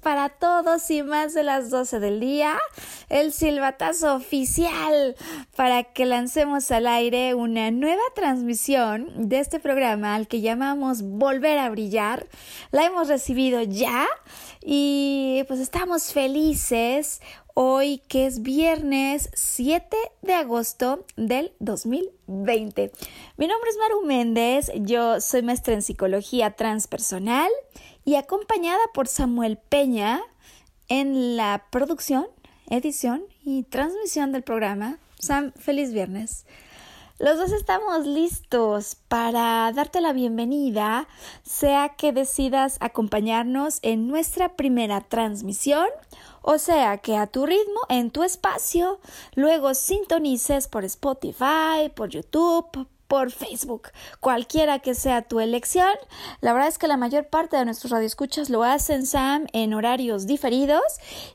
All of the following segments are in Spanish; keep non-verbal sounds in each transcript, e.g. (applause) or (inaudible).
Para todos y más de las 12 del día, el silbatazo oficial para que lancemos al aire una nueva transmisión de este programa al que llamamos Volver a Brillar. La hemos recibido ya y pues estamos felices hoy que es viernes 7 de agosto del 2020. Mi nombre es Maru Méndez, yo soy maestra en psicología transpersonal y acompañada por Samuel Peña en la producción, edición y transmisión del programa. Sam, feliz viernes. Los dos estamos listos para darte la bienvenida, sea que decidas acompañarnos en nuestra primera transmisión o sea que a tu ritmo, en tu espacio, luego sintonices por Spotify, por YouTube, Facebook, cualquiera que sea tu elección. La verdad es que la mayor parte de nuestros radioescuchas lo hacen, Sam, en horarios diferidos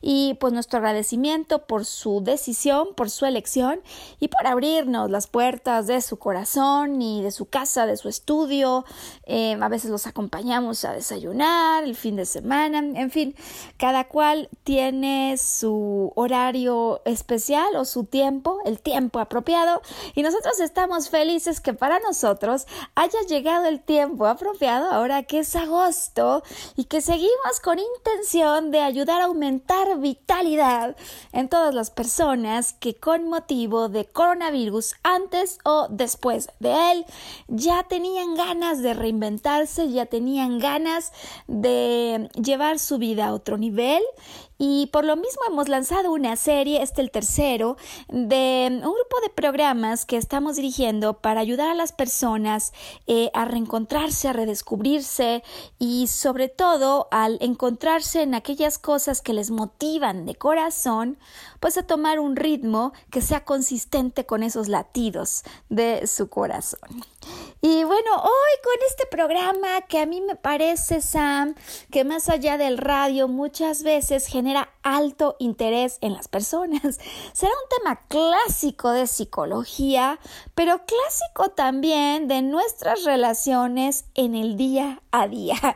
y pues nuestro agradecimiento por su decisión, por su elección y por abrirnos las puertas de su corazón y de su casa, de su estudio. Eh, a veces los acompañamos a desayunar el fin de semana, en fin, cada cual tiene su horario especial o su tiempo, el tiempo apropiado y nosotros estamos felices que para nosotros haya llegado el tiempo apropiado ahora que es agosto y que seguimos con intención de ayudar a aumentar vitalidad en todas las personas que con motivo de coronavirus antes o después de él ya tenían ganas de reinventarse, ya tenían ganas de llevar su vida a otro nivel y por lo mismo hemos lanzado una serie, este el tercero, de un grupo de programas que estamos dirigiendo para ayudar a las personas eh, a reencontrarse, a redescubrirse y sobre todo al encontrarse en aquellas cosas que les motivan de corazón, pues a tomar un ritmo que sea consistente con esos latidos de su corazón. Y bueno, hoy con este programa que a mí me parece, Sam, que más allá del radio muchas veces genera alto interés en las personas. (laughs) Será un tema clásico de psicología, pero clásico también de nuestras relaciones en el día a día.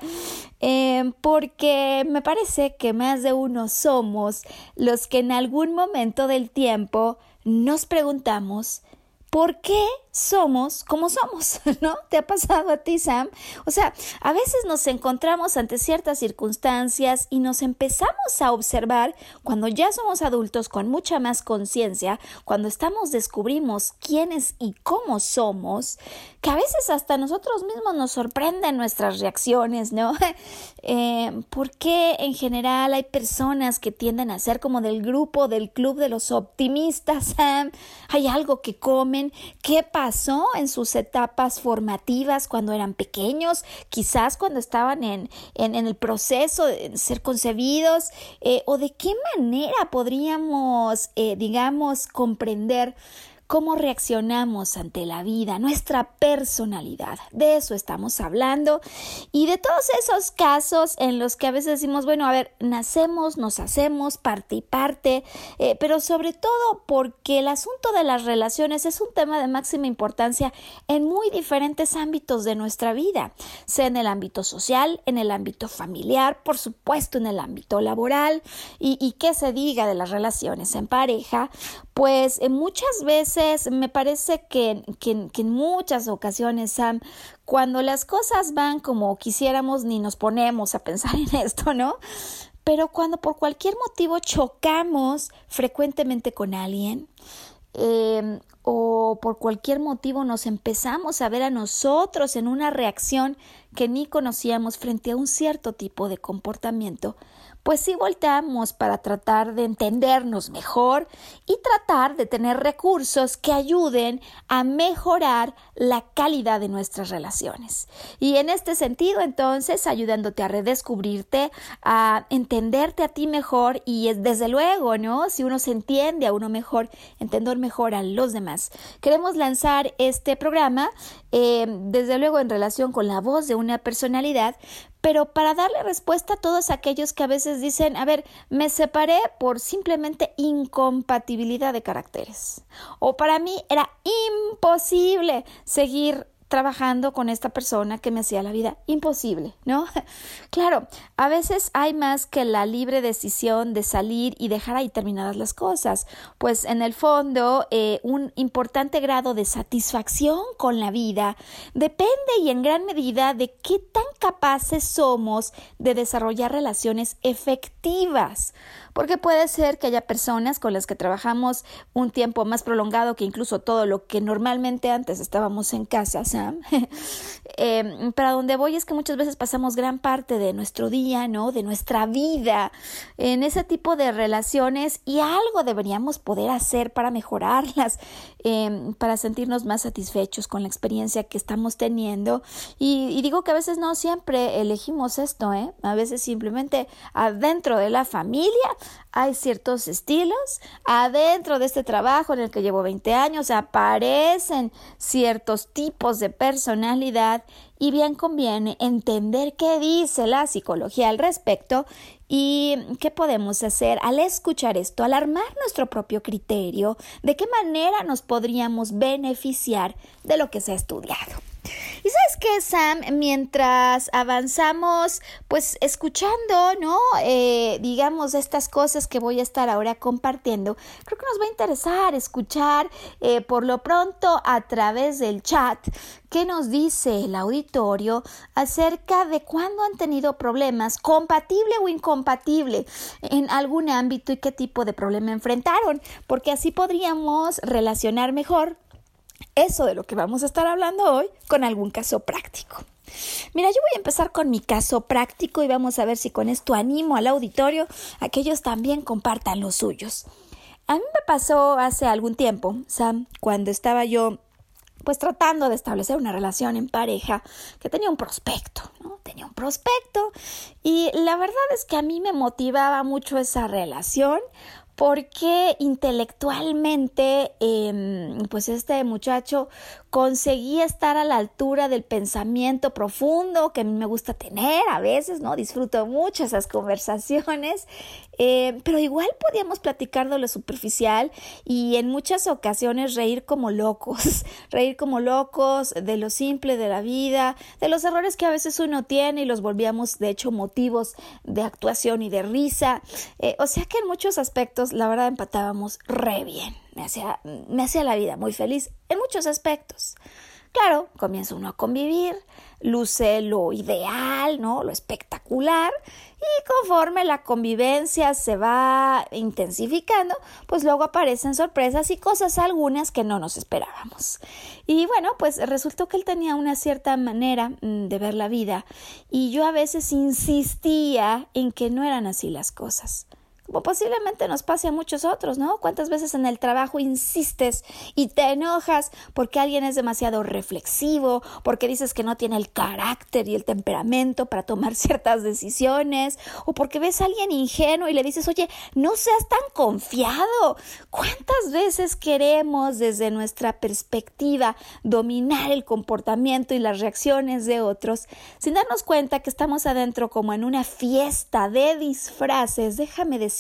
Em, porque me parece que más de uno somos los que en algún momento del tiempo nos preguntamos ¿por qué somos como somos? (laughs) ¿No? ¿Te ha pasado a ti, Sam? O sea, a veces nos encontramos ante ciertas circunstancias y nos empezamos a observar cuando ya somos adultos con mucha más conciencia, cuando estamos descubrimos quiénes y cómo somos, que a veces hasta nosotros mismos nos sorprenden nuestras reacciones, ¿no? (laughs) eh, ¿Por qué en general hay personas que tienden a ser como del grupo, del club de los optimistas, Sam? Hay algo que comen qué pasó en sus etapas formativas cuando eran pequeños, quizás cuando estaban en, en, el proceso de ser concebidos, eh, o de qué manera podríamos, eh, digamos, comprender cómo reaccionamos ante la vida, nuestra personalidad. De eso estamos hablando y de todos esos casos en los que a veces decimos, bueno, a ver, nacemos, nos hacemos parte y parte, eh, pero sobre todo porque el asunto de las relaciones es un tema de máxima importancia en muy diferentes ámbitos de nuestra vida, sea en el ámbito social, en el ámbito familiar, por supuesto en el ámbito laboral y, y qué se diga de las relaciones en pareja, pues eh, muchas veces me parece que, en muchas ocasiones, Sam, cuando las cosas van como quisiéramos, ni nos ponemos a pensar (laughs) en esto, ¿no? Pero cuando por cualquier motivo chocamos frecuentemente con alguien, eh, o por cualquier motivo nos empezamos a ver a nosotros en una reacción que ni conocíamos frente a un cierto tipo de comportamiento, pues sí volteamos para tratar de entendernos mejor y tratar de tener recursos que ayuden a mejorar la calidad de nuestras relaciones. Y en este sentido, entonces, ayudándote a redescubrirte, a entenderte a ti mejor y es desde luego, ¿no? Si uno se entiende a uno mejor, entender mejor a los demás. Queremos lanzar este programa, eh, desde luego en relación con la voz de una personalidad, pero para darle respuesta a todos aquellos que a veces dicen, a ver, me separé por simplemente incompatibilidad de caracteres. O para mí era imposible seguir trabajando con esta persona que me hacía la vida imposible, ¿no? (laughs) Claro, a veces hay más que la libre decisión de salir y dejar ahí terminadas las cosas, pues en el fondo eh, un importante grado de satisfacción con la vida depende y en gran medida de qué tan capaces somos de desarrollar relaciones efectivas porque puede ser que haya personas con las que trabajamos un tiempo más prolongado que incluso todo lo que normalmente antes estábamos en casa, (laughs) Eh, para donde voy es que muchas veces pasamos gran parte de nuestro día, ¿no? De nuestra vida en ese tipo de relaciones y algo deberíamos poder hacer para mejorarlas, eh, para sentirnos más satisfechos con la experiencia que estamos teniendo. Y, y digo que a veces no siempre elegimos esto, ¿eh? A veces simplemente adentro de la familia hay ciertos estilos. Adentro de este trabajo en el que llevo 20 años aparecen ciertos tipos de personalidad y bien conviene entender qué dice la psicología al respecto y qué podemos hacer al escuchar esto, al armar nuestro propio criterio, de qué manera nos podríamos beneficiar de lo que se ha estudiado. Y sabes qué, Sam, mientras avanzamos, pues escuchando, ¿no? Eh, digamos, estas cosas que voy a estar ahora compartiendo, creo que nos va a interesar escuchar eh, por lo pronto a través del chat qué nos dice el auditorio acerca de cuándo han tenido problemas, compatible o incompatible, en algún ámbito y qué tipo de problema enfrentaron, porque así podríamos relacionar mejor eso de lo que vamos a estar hablando hoy con algún caso práctico. Mira, yo voy a empezar con mi caso práctico y vamos a ver si con esto animo al auditorio a que ellos también compartan los suyos. A mí me pasó hace algún tiempo, Sam, cuando estaba yo pues tratando de establecer una relación en pareja que tenía un prospecto, ¿no? Tenía un prospecto y la verdad es que a mí me motivaba mucho esa relación porque intelectualmente em, pues este muchacho conseguía estar a la altura del pensamiento profundo que a mí me gusta tener a veces, ¿no? Disfruto mucho esas conversaciones, eh, pero igual podíamos platicar de lo superficial y en muchas ocasiones reír como locos, (laughs) reír como locos de lo simple de la vida, de los errores que a veces uno tiene y los volvíamos de hecho motivos de actuación y de risa, eh, o sea que en muchos aspectos la verdad empatábamos re bien me hacía, me hacía la vida muy feliz en muchos aspectos. Claro, comienza uno a convivir, luce lo ideal, ¿no? Lo espectacular, y conforme la convivencia se va intensificando, pues luego aparecen sorpresas y cosas algunas que no nos esperábamos. Y bueno, pues resultó que él tenía una cierta manera mm, de ver la vida, y yo a veces insistía en que no eran así las cosas. Como posiblemente nos pase a muchos otros, ¿no? ¿Cuántas veces en el trabajo insistes y te enojas porque alguien es demasiado reflexivo, porque dices que no tiene el carácter y el temperamento para tomar (laughs) ciertas decisiones, o porque ves a alguien ingenuo y le dices, oye, no seas tan confiado? ¿Cuántas veces queremos desde nuestra perspectiva dominar el comportamiento y las reacciones de otros sin darnos cuenta que estamos adentro como en una fiesta de disfraces? Déjame decir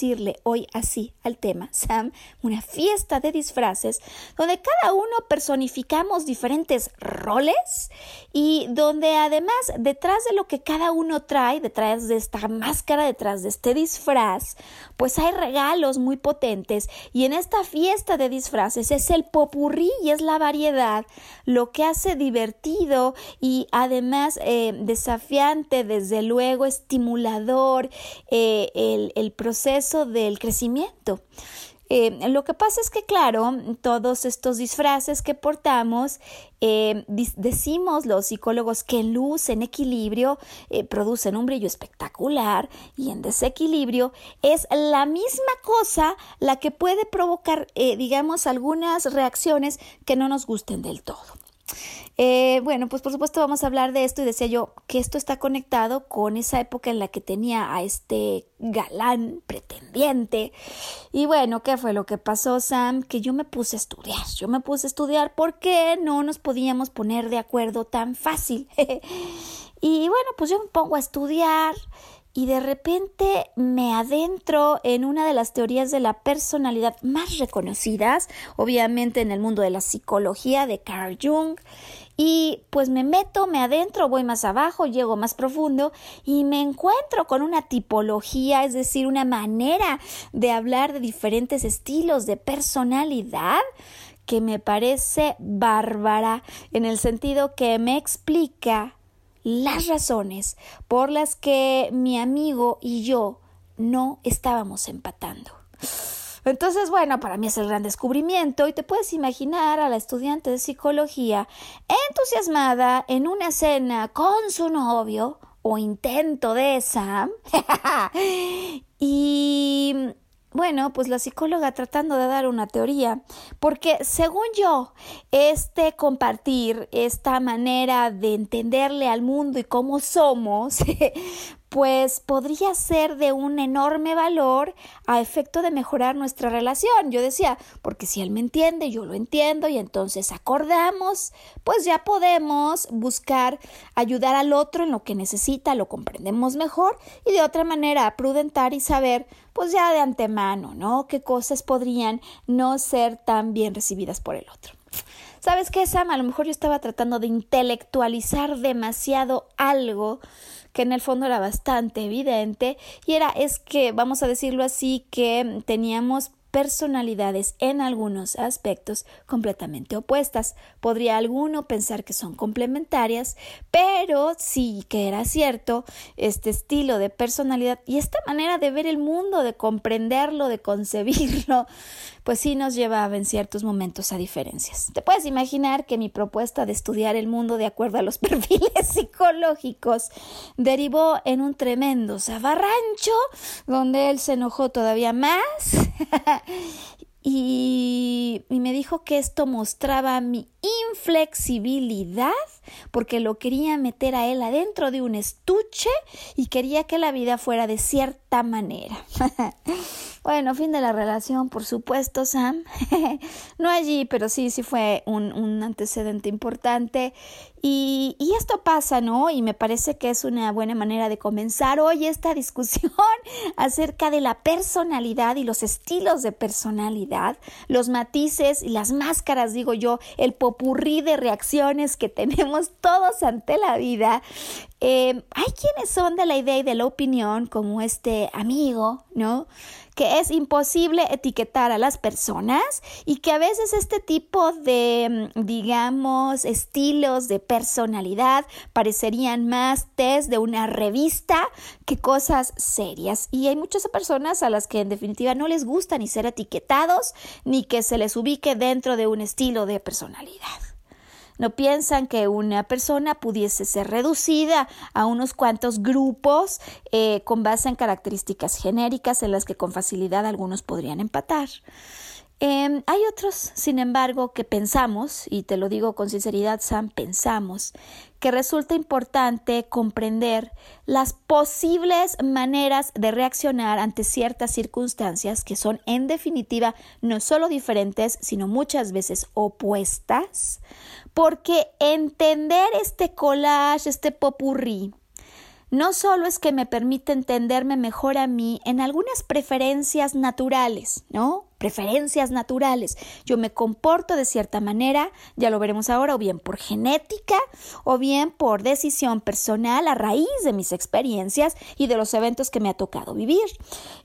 hoy así al tema, Sam, una fiesta de disfraces donde cada uno personificamos diferentes roles y donde además detrás de lo que cada uno trae, detrás de esta máscara, detrás de este disfraz, pues hay regalos muy potentes y en esta fiesta de disfraces es el popurrí y es la variedad lo que hace divertido y además eh, desafiante, desde luego estimulador eh, el proceso del crecimiento. Eh, lo que pasa es que, claro, todos estos disfraces que portamos, eh, decimos los psicólogos que luz en equilibrio eh, producen un brillo espectacular y en desequilibrio es la misma cosa la que puede provocar, digamos, algunas reacciones que no nos gusten del todo. Eh, bueno, pues por supuesto vamos a hablar de esto y decía yo que esto está conectado con esa época en la que tenía a este galán pretendiente. Y bueno, ¿qué fue lo que pasó, Sam? Que yo me puse a estudiar. Yo me puse a estudiar porque no nos podíamos poner de acuerdo tan fácil. (laughs) y bueno, pues yo me pongo a estudiar y de repente me adentro en una de las teorías de la personalidad más reconocidas, obviamente en el mundo de la psicología de Carl Jung, y pues me meto, me adentro, voy más abajo, llego más profundo y me encuentro con una tipología, es decir, una manera de hablar de diferentes estilos de personalidad que me parece bárbara en el sentido que me explica las razones por las que mi amigo y yo no estábamos empatando. Entonces, bueno, para mí es el gran descubrimiento y te puedes imaginar a la estudiante de psicología entusiasmada en una cena con su novio o intento de esa (laughs) y bueno, pues la psicóloga tratando de dar una teoría, porque según yo, este compartir, esta manera de entenderle al mundo y cómo somos, (laughs) pues podría ser de un enorme valor a efecto de mejorar nuestra relación. Yo decía, porque si él me entiende, yo lo entiendo y entonces acordamos, pues ya podemos buscar ayudar al otro en lo que necesita, lo comprendemos mejor y de otra manera prudentar y saber, pues ya de antemano, ¿no? Qué cosas podrían no ser tan bien recibidas por el otro. ¿Sabes qué, Sam? A lo mejor yo estaba tratando de intelectualizar demasiado algo que en el fondo era bastante evidente y era es que vamos a decirlo así que teníamos personalidades en algunos aspectos completamente opuestas. Podría alguno pensar que son complementarias, pero sí que era cierto este estilo de personalidad y esta manera de ver el mundo, de comprenderlo, de concebirlo, (laughs) pues sí nos llevaba en ciertos momentos a diferencias. Te puedes imaginar que mi propuesta de estudiar el mundo de acuerdo a los (laughs) perfiles psicológicos derivó en un tremendo zafarrancho donde él se enojó todavía más (laughs) y, me dijo que esto mostraba mi inflexibilidad porque lo quería meter a él adentro de un estuche y quería que la vida fuera de cierta manera. (laughs) Bueno, fin de la relación, por supuesto, Sam. (laughs) no allí, pero sí, sí fue un, un antecedente importante. Y, y, esto pasa, ¿no? Y me parece que es una buena manera de comenzar hoy esta (laughs) discusión acerca de la personalidad y los estilos de personalidad, los matices y las máscaras, digo yo, el popurrí de reacciones que (laughs) tenemos todos ante la vida. Eh, hay quienes son de la idea y de la opinión, como este amigo, ¿no? Que es imposible etiquetar a las personas y que a veces este tipo de, mm, digamos, estilos de personalidad parecerían más test de una revista que cosas serias. Y hay muchas personas a las que en definitiva no les gusta ni ser etiquetados ni que se les ubique dentro de un estilo de personalidad. No piensan que una persona pudiese ser reducida a unos cuantos grupos eh, con base en características genéricas en las que con facilidad algunos podrían empatar. Em, hay otros, sin embargo, que pensamos, y te lo digo con sinceridad, Sam, pensamos que resulta importante comprender las posibles maneras de reaccionar ante ciertas circunstancias que son, en definitiva, no solo diferentes, sino muchas veces opuestas, porque entender este collage, este popurrí, no solo es que me permite entenderme mejor a mí en algunas preferencias naturales, ¿no? Preferencias naturales. Yo me comporto de cierta manera, ya lo veremos ahora, o bien por genética, o bien por decisión personal a raíz de mis experiencias y de los eventos que me ha tocado vivir.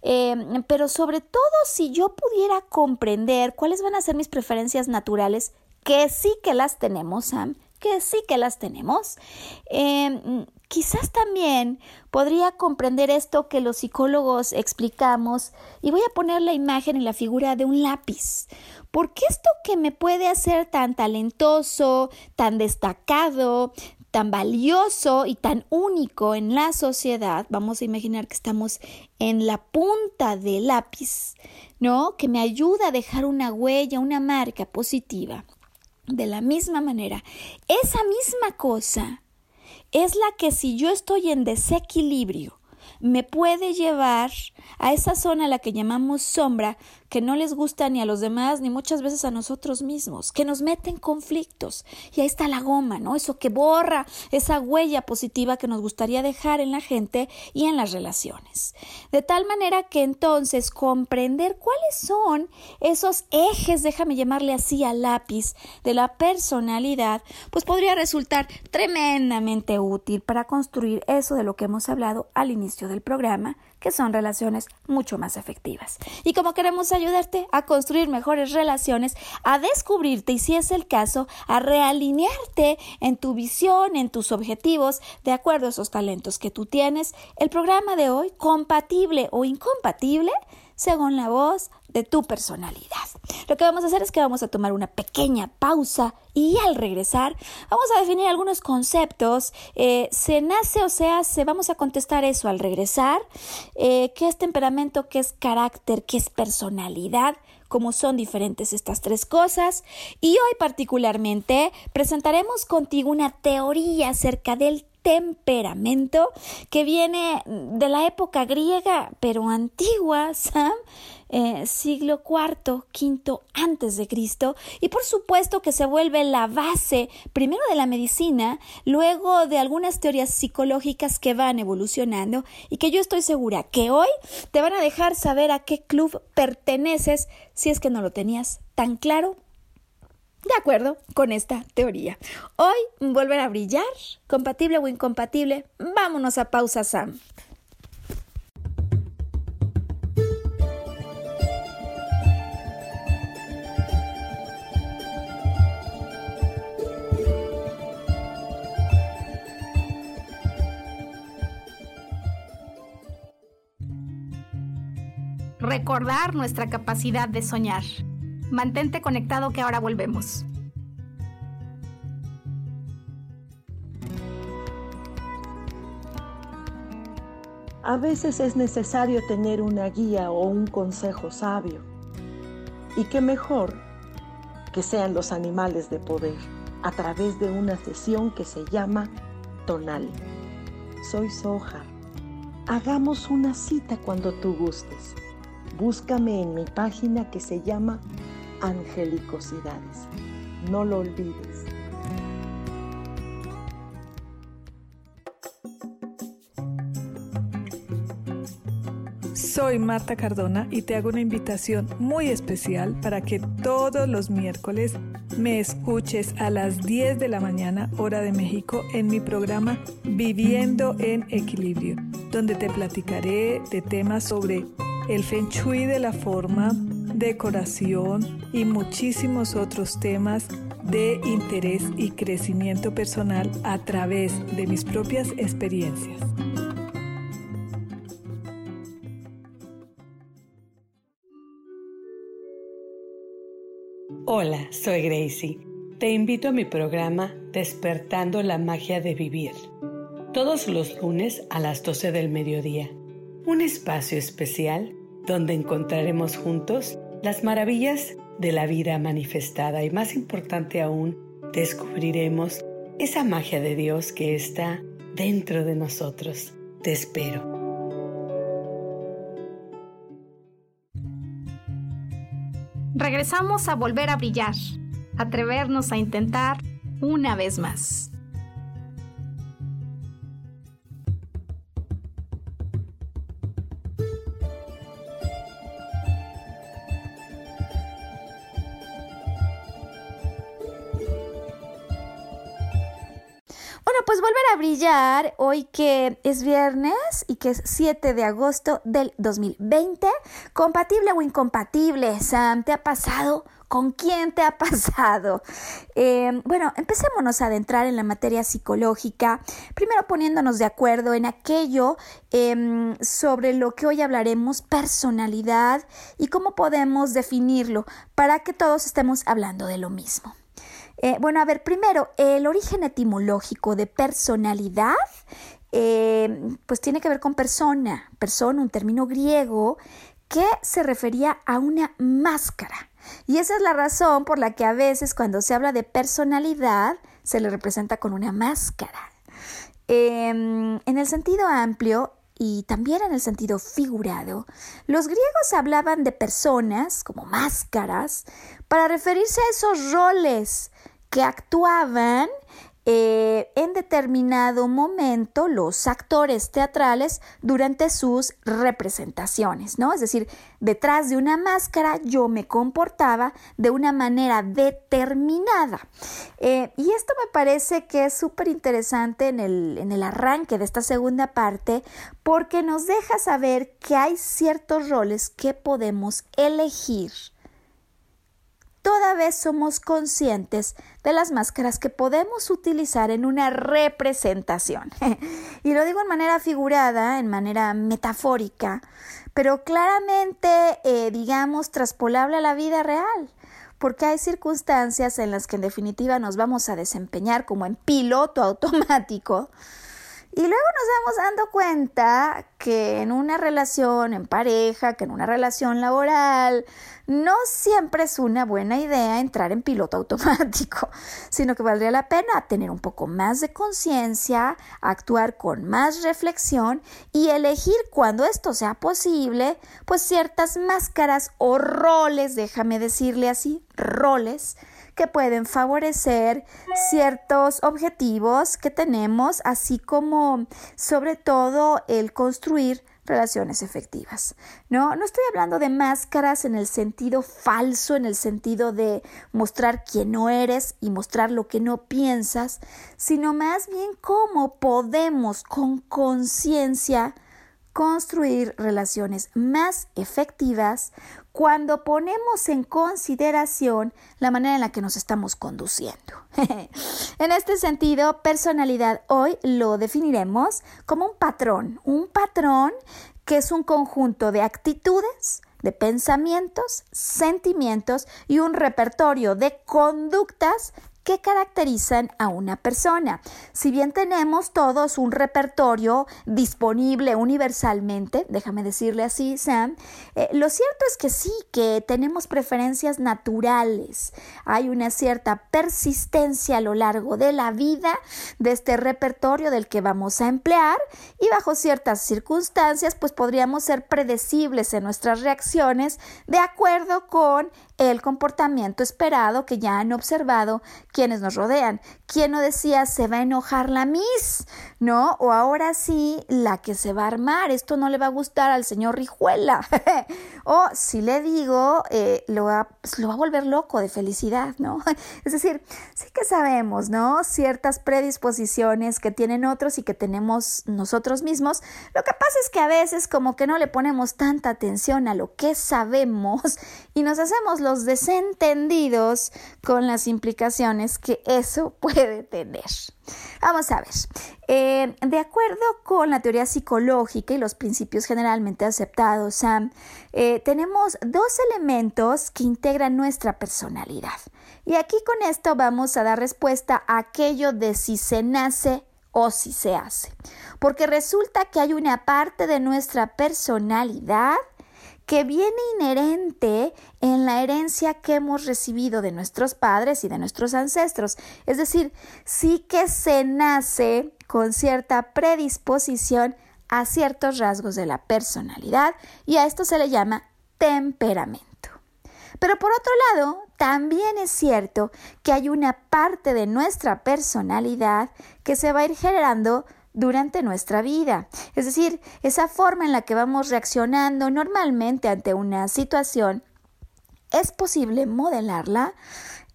Em, pero sobre todo si yo pudiera comprender cuáles van a ser mis preferencias naturales, que sí que las tenemos, Sam, que sí que las tenemos. Em, quizás también podría comprender esto que los psicólogos explicamos y voy a poner la imagen en la figura de un lápiz. Porque esto que me puede hacer tan talentoso, tan destacado, tan valioso y tan único en la sociedad, vamos a imaginar que estamos en la punta del lápiz, ¿no? Que me ayuda a dejar una huella, una marca positiva. De la misma manera, esa misma cosa es la que si yo estoy en desequilibrio, me puede llevar a esa zona a la que llamamos sombra, que no les gusta ni a los demás ni muchas veces a nosotros mismos, que nos mete en conflictos. Y ahí está la goma, ¿no? Eso que borra esa huella positiva que nos gustaría dejar en la gente y en las relaciones. De tal manera que entonces comprender cuáles son esos ejes, déjame llamarle así al lápiz, de la personalidad, pues podría resultar tremendamente útil para construir eso de lo que hemos hablado al inicio del programa, que son relaciones mucho más efectivas. Y como queremos ayudarte a construir mejores relaciones, a descubrirte y si es el caso, a realinearte en tu visión, en tus objetivos, de acuerdo a esos talentos que tú tienes, el programa de hoy, compatible o incompatible, según la voz de tu personalidad. Lo que vamos a hacer es que vamos a tomar una pequeña pausa y al regresar vamos a definir algunos conceptos. Eh, ¿Se nace o se hace? Vamos a contestar eso al regresar. Eh, ¿Qué es temperamento? ¿Qué es carácter? ¿Qué es personalidad? cómo son diferentes estas tres cosas. Y hoy particularmente presentaremos contigo una teoría acerca del temperamento que viene de la época griega, pero antigua, (laughs) Sam, eh, siglo IV, V antes de Cristo, y por supuesto que se vuelve la base primero de la medicina, luego de algunas teorías psicológicas que van evolucionando y que yo estoy segura que hoy te van a dejar saber a qué club perteneces si es que no lo tenías tan claro de acuerdo con esta teoría. Hoy, volver a brillar, compatible o incompatible, vámonos a pausa Sam. Recordar nuestra capacidad de soñar. Mantente conectado que ahora volvemos. A veces es necesario tener una guía o un consejo sabio. Y qué mejor que sean los animales de poder a través de una sesión que se llama Tonal. Soy Soja. Hagamos una cita cuando tú gustes. Búscame en mi página que se llama angelicosidades. No lo olvides. Soy Marta Cardona y te hago una invitación muy especial para que todos los miércoles me escuches a las 10 de la mañana hora de México en mi programa Viviendo en Equilibrio, donde te platicaré de temas sobre el feng shui de la forma, decoración y muchísimos otros temas de interés y crecimiento personal a través de mis propias experiencias. Hola, soy Gracie te invito a mi programa Despertando la Magia de Vivir, todos los lunes a las 12 del mediodía. Un espacio especial donde encontraremos juntos las maravillas de la vida manifestada y más importante aún, descubriremos esa magia de Dios que está dentro de nosotros. Te espero. Regresamos a volver a brillar atrevernos a intentar una vez más. Pues volver a brillar hoy que es viernes y que es 7 de agosto del 2020. Compatible o incompatible, Sam, ¿te ha pasado? ¿Con quién te ha pasado? Eh, bueno, empecémonos a adentrar en la materia psicológica, primero poniéndonos de acuerdo en aquello em, sobre lo que hoy hablaremos, personalidad, y cómo podemos definirlo para que todos estemos hablando de lo mismo. Eh, bueno, a ver, primero, el origen etimológico de personalidad, em, pues tiene que ver con persona, persona, un término griego que se refería a una máscara. Y esa es la razón por la que a veces cuando se habla de personalidad se le representa con una máscara. Em, en el sentido amplio y también en el sentido figurado, los griegos hablaban de personas como máscaras para referirse a esos roles que actuaban eh, en determinado momento los actores teatrales durante sus representaciones, ¿no? Es decir, detrás de una máscara yo me comportaba de una manera determinada. Eh, y esto me parece que es súper interesante en el, en el arranque de esta segunda parte porque nos deja saber que hay ciertos roles que podemos elegir toda vez somos conscientes de las máscaras que podemos utilizar en una representación. (laughs) y lo digo en manera figurada, en manera metafórica, pero claramente, eh, digamos, traspolable a la vida real porque hay circunstancias en las que en definitiva nos vamos a desempeñar como en piloto automático y luego nos vamos dando cuenta que en una relación en pareja, que en una relación laboral, no siempre es una buena idea entrar en piloto automático, (laughs) sino que valdría la pena tener un poco más de conciencia, actuar con más reflexión y elegir cuando esto sea posible, pues ciertas máscaras o roles, déjame decirle así, roles que pueden favorecer ciertos objetivos que tenemos, así como sobre todo el construir relaciones efectivas. No, no estoy hablando de máscaras en el sentido falso, en el sentido de mostrar quién no eres y mostrar lo que no piensas, sino más bien cómo podemos con conciencia construir relaciones más efectivas cuando ponemos en consideración la manera en la que nos estamos conduciendo. (laughs) en este sentido, personalidad hoy lo definiremos como un patrón, un patrón que es un conjunto de actitudes, de pensamientos, sentimientos y un repertorio de conductas que caracterizan a una persona. Si bien tenemos todos un repertorio disponible universalmente, déjame decirle así, Sam, eh, lo cierto es que sí, que tenemos preferencias naturales. Hay una cierta persistencia a lo largo de la vida de este repertorio del que vamos a emplear y bajo ciertas circunstancias pues podríamos ser predecibles en nuestras reacciones de acuerdo con el comportamiento esperado que ya han observado quienes nos rodean. ¿Quién no decía se va a enojar la Miss? ¿No? O ahora sí, la que se va a armar, esto no le va a gustar al señor Rijuela. (laughs) o si le digo, eh, lo, va, pues, lo va a volver loco de felicidad, ¿no? (laughs) es decir, sí que sabemos, ¿no? Ciertas predisposiciones que tienen otros y que tenemos nosotros mismos. Lo que pasa es que a veces como que no le ponemos tanta atención a lo que sabemos (laughs) y nos hacemos desentendidos con las implicaciones que eso (laughs) puede tener. Vamos a ver, eh, de acuerdo con la teoría psicológica y los principios generalmente aceptados, Sam, eh, tenemos dos elementos que integran nuestra personalidad. Y aquí con esto vamos a dar respuesta a aquello de si se nace o si se hace. Porque resulta que hay una parte de nuestra personalidad que viene inherente en la herencia que hemos recibido de nuestros padres y de nuestros ancestros. Es decir, sí que se nace con cierta predisposición a ciertos rasgos de la personalidad y a esto se le llama temperamento. Pero por otro lado, también es cierto que hay una parte de nuestra personalidad que se va a ir generando durante nuestra vida. Es decir, esa forma en la que vamos reaccionando normalmente ante una situación, es posible modelarla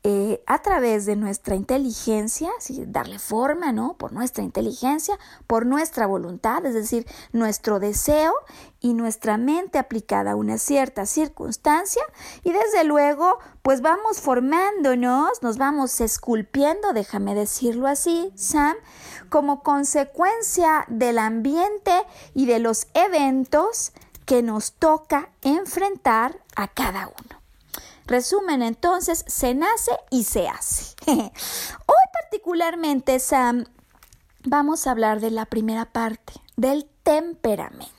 eh, a través de nuestra inteligencia, darle forma, ¿no? Por nuestra inteligencia, por nuestra voluntad, es decir, nuestro deseo y nuestra mente aplicada a una cierta circunstancia y desde luego, pues vamos formándonos, nos vamos esculpiendo, déjame decirlo así, Sam, como consecuencia del ambiente y de los eventos que nos toca enfrentar a cada uno. Resumen, entonces, se nace y se hace. (laughs) Hoy particularmente, Sam, vamos a hablar de la primera parte, del temperamento.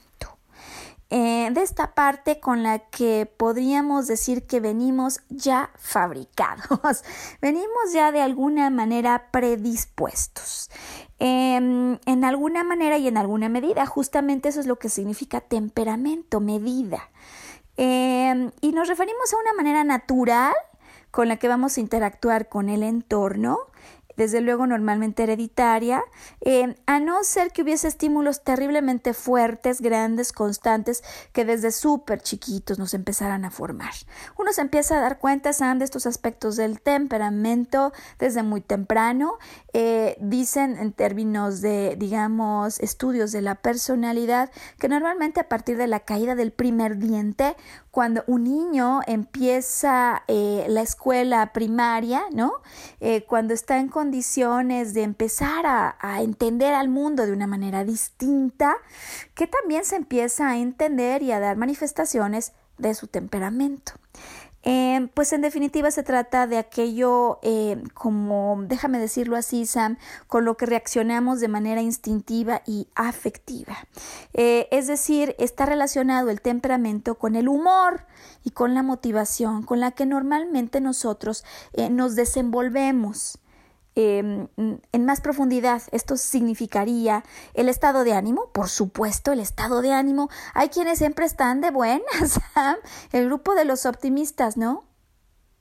Eh, de esta parte con la que podríamos decir que venimos ya fabricados, (laughs) venimos ya de alguna manera predispuestos. Em, en alguna manera y en alguna medida, justamente eso es lo que significa temperamento, medida. Em, y nos referimos a una manera natural con la que vamos a interactuar con el entorno desde luego normalmente hereditaria, eh, a no ser que hubiese estímulos terriblemente fuertes, grandes, constantes, que desde súper chiquitos nos empezaran a formar. Uno se empieza a dar cuenta, Sam, de estos aspectos del temperamento desde muy temprano. Eh, dicen en términos de, digamos, estudios de la personalidad, que normalmente a partir de la caída del primer diente, cuando un niño empieza eh, la escuela primaria, ¿no? cuando está en condiciones de empezar a, entender al mundo de una manera distinta, que también se empieza a entender y a dar manifestaciones de su temperamento. Eh, pues en definitiva se trata de aquello, eh, como déjame decirlo así, Sam, con lo que reaccionamos de manera instintiva y afectiva. Eh, es decir, está relacionado el temperamento con el humor y con la motivación con la que normalmente nosotros nos desenvolvemos. Em, en más profundidad, esto significaría el estado de ánimo, por supuesto, el estado de ánimo. Hay quienes siempre están de buenas, (laughs) el grupo de los optimistas, ¿no?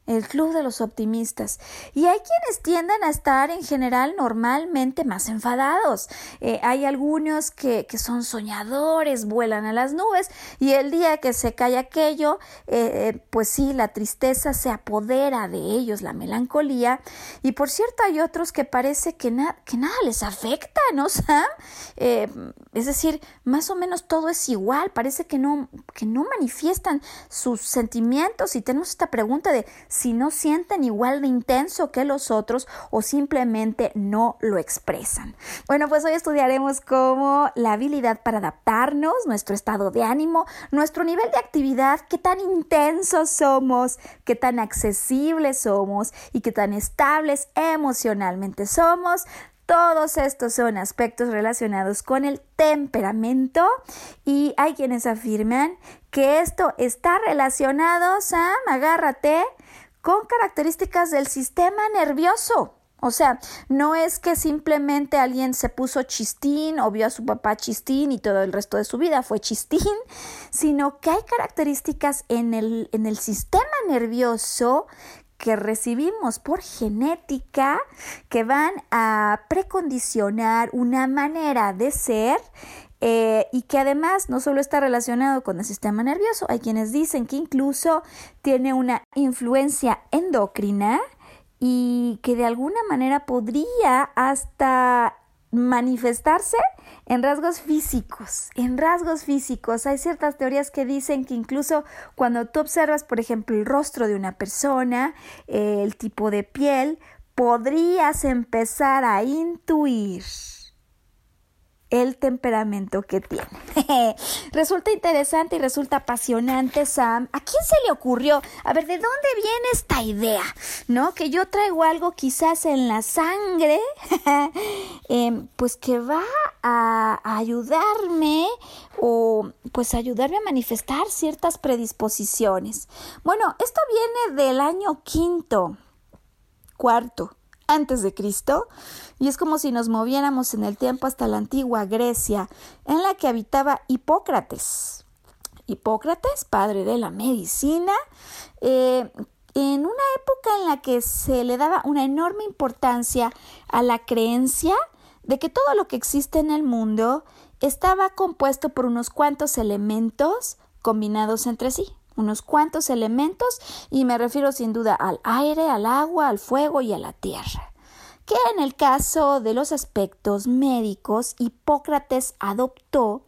El club de los optimistas. Y hay quienes tienden a estar en general normalmente más enfadados. Eh, hay algunos que, que, son soñadores, vuelan a las nubes y el día que se cae aquello, eh, eh, pues sí, la tristeza se apodera de ellos, la melancolía. Y por cierto, hay otros que parece que, que nada les afecta, ¿no, es decir, más o menos todo es igual, parece que no, que no manifiestan sus sentimientos y tenemos esta pregunta de si no sienten igual de intenso que los otros o simplemente no lo expresan. Bueno, pues hoy estudiaremos cómo la habilidad para adaptarnos, nuestro estado de ánimo, nuestro nivel de actividad, qué tan intensos somos, qué tan accesibles somos y qué tan estables emocionalmente somos. Todos estos son aspectos relacionados con el temperamento y hay quienes afirman que esto está relacionado, Sam, agárrate, con características del sistema nervioso. O sea, no es que simplemente alguien se puso chistín o vio a su papá chistín y todo el resto de su vida fue chistín, sino que hay características en el, en el sistema nervioso que recibimos por genética que van a precondicionar una manera de ser eh, y que además no solo está relacionado con el sistema nervioso, hay quienes dicen que incluso tiene una influencia endocrina y que de alguna manera podría hasta manifestarse en rasgos físicos, en rasgos físicos. Hay ciertas teorías que dicen que incluso cuando tú observas, por ejemplo, el rostro de una persona, eh, el tipo de piel, podrías empezar a intuir el temperamento que tiene. (laughs) resulta interesante y resulta apasionante, Sam. ¿A quién se le ocurrió? A ver, ¿de dónde viene esta idea? ¿No? Que yo traigo algo quizás en la sangre, (laughs) em, pues que va a ayudarme o pues ayudarme a manifestar ciertas predisposiciones. Bueno, esto viene del año quinto, cuarto antes de Cristo, y es como si nos moviéramos en el tiempo hasta la antigua Grecia, en la que habitaba Hipócrates. Hipócrates, padre de la medicina, eh, en una época en la que se le daba una enorme importancia a la creencia de que todo lo que existe en el mundo estaba compuesto por unos cuantos elementos combinados entre sí unos cuantos elementos y me refiero sin duda al aire, al agua, al fuego y a la tierra que en el caso de los aspectos médicos Hipócrates adoptó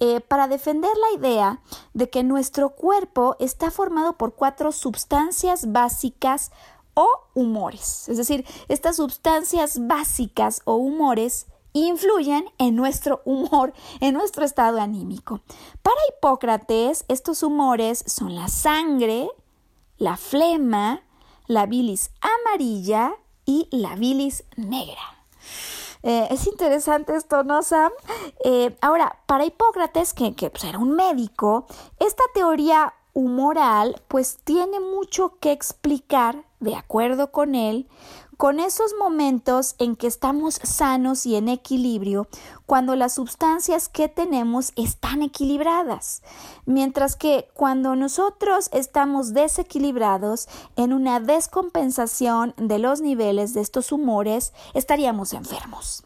eh, para defender la idea de que nuestro cuerpo está formado por cuatro sustancias básicas o humores. Es decir, estas sustancias básicas o humores influyen en nuestro humor, en nuestro estado anímico. Para Hipócrates, estos humores son la sangre, la flema, la bilis amarilla y la bilis negra. Eh, es interesante esto, ¿no, Sam? Eh, ahora, para Hipócrates, que, que pues, era un médico, esta teoría humoral pues tiene mucho que explicar, de acuerdo con él, con esos momentos en que estamos sanos y en equilibrio, cuando las sustancias que tenemos están equilibradas, mientras que cuando nosotros estamos desequilibrados en una descompensación de los niveles de estos humores, estaríamos enfermos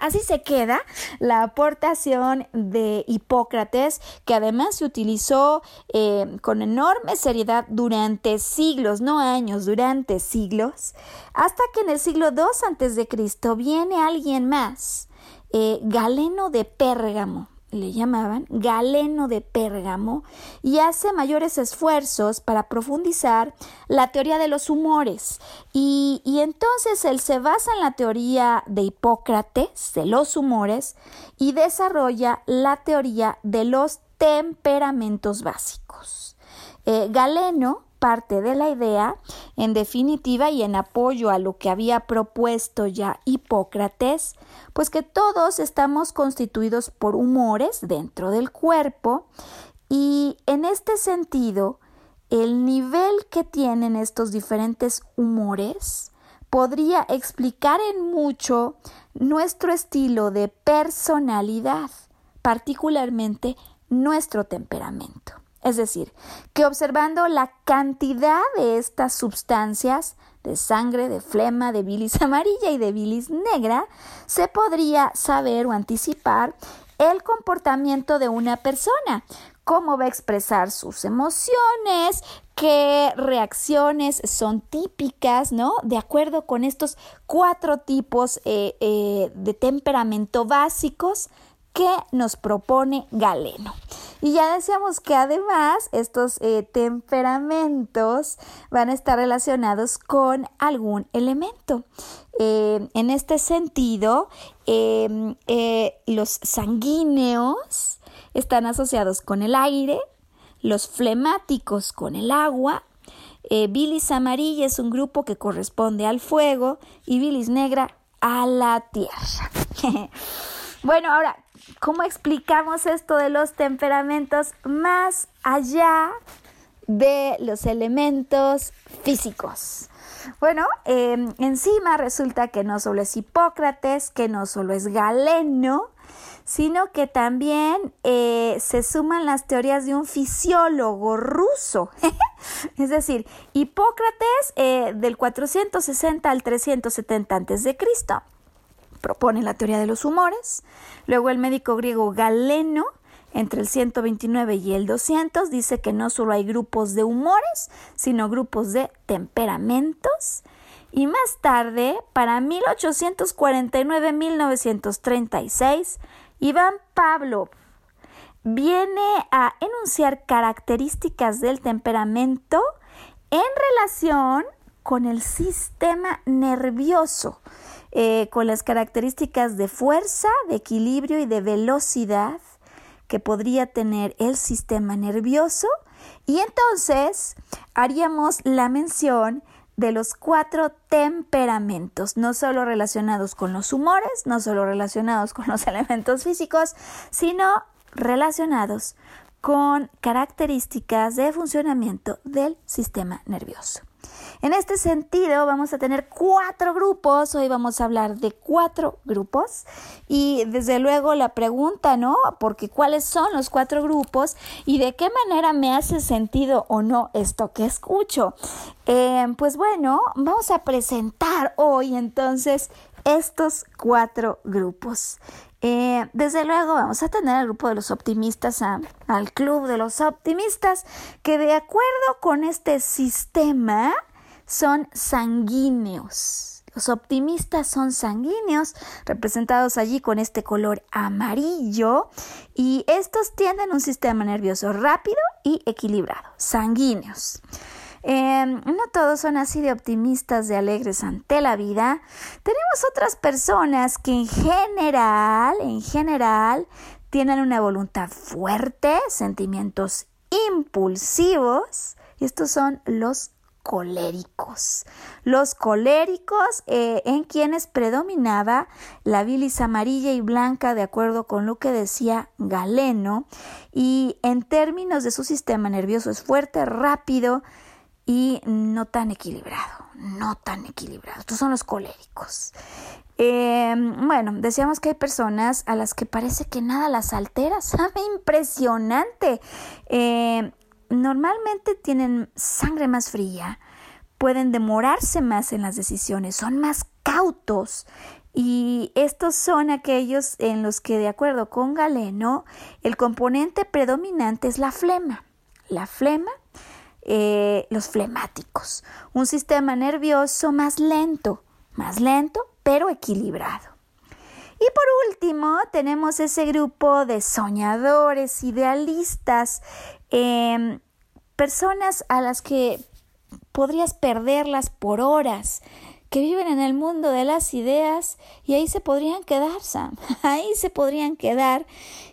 así se queda la aportación de Hipócrates, que además se utilizó eh, con enorme seriedad durante siglos, no años, durante siglos, hasta que en el siglo II Cristo viene alguien más, eh, Galeno de Pérgamo, le llamaban Galeno de Pérgamo, y hace mayores esfuerzos para profundizar la teoría de los humores. Y, y, entonces él se basa en la teoría de Hipócrates de los humores y desarrolla la teoría de los temperamentos básicos. Eh, Galeno parte de la idea, en definitiva y en apoyo a lo que había propuesto ya Hipócrates, pues que todos estamos constituidos por humores dentro del cuerpo y en este sentido, el nivel que tienen estos diferentes humores podría explicar en mucho nuestro estilo de personalidad, particularmente nuestro temperamento. Es decir, que observando la cantidad de estas sustancias, de sangre, de flema, de bilis (laughs) amarilla y de bilis negra, se podría saber o anticipar el comportamiento de una persona, cómo va a expresar sus emociones, qué reacciones son típicas, ¿no? De acuerdo con estos cuatro tipos eh, eh, de temperamento básicos que nos propone Galeno. Y ya decíamos que además estos eh, temperamentos van a estar relacionados con algún elemento. Eh, en este sentido, em, eh, los sanguíneos están asociados con el aire, los flemáticos con el agua, bilis amarilla es un grupo que corresponde al fuego y bilis negra a la tierra. (laughs) bueno, ahora, ¿Cómo explicamos esto de los temperamentos más allá de los elementos físicos? Bueno, em, encima resulta que no solo es Hipócrates, que no solo es Galeno, sino que también eh, se suman las teorías de un fisiólogo ruso. (laughs) es decir, Hipócrates eh, del 460 al 370 a.C propone la teoría de los humores. Luego el médico griego Galeno, entre el 129 y el 200, dice que no solo hay grupos de humores, sino grupos de temperamentos. Y más tarde, para 1849-1936, Iván Pablo viene a enunciar características del temperamento en relación con el sistema nervioso, eh, con las características de fuerza, de equilibrio y de velocidad que podría tener el sistema nervioso. Y entonces haríamos la mención de los cuatro temperamentos, no solo relacionados con los humores, no solo relacionados con los (laughs) elementos físicos, sino relacionados con características de funcionamiento del sistema nervioso. En este sentido, vamos a tener cuatro grupos. Hoy vamos a hablar de cuatro grupos. Y desde luego la pregunta, ¿no? Porque cuáles son los cuatro grupos y de qué manera me hace sentido o no esto que escucho. Eh, pues bueno, vamos a presentar hoy entonces estos cuatro grupos. Eh, desde luego vamos a tener al grupo de los optimistas, al club de los optimistas, que de acuerdo con este sistema son sanguíneos. Los optimistas son sanguíneos, representados allí con este color amarillo, y estos tienen un sistema nervioso rápido y equilibrado, sanguíneos. Em, no todos son así de optimistas, de alegres ante la vida. Tenemos otras personas que en general, en general, tienen una voluntad fuerte, sentimientos impulsivos, y estos son los coléricos. Los coléricos eh, en quienes predominaba la bilis amarilla y blanca de acuerdo con lo que decía Galeno y en términos de su sistema nervioso es fuerte, rápido y no tan equilibrado, no tan equilibrado. Estos son los coléricos. Em, bueno, decíamos que hay personas a las que parece que nada las altera, (laughs) sabe impresionante. Eh, normalmente tienen sangre más fría, pueden demorarse más en las decisiones, son más cautos y estos son aquellos en los que, de acuerdo con Galeno, el componente predominante es la flema. La flema, eh, los flemáticos, un sistema nervioso más lento, más lento, pero equilibrado. Y por último, tenemos ese grupo de soñadores, idealistas, Em, personas a las que podrías perderlas por horas, que viven en el mundo de las ideas y ahí se podrían quedar, Sam, (laughs) ahí se podrían quedar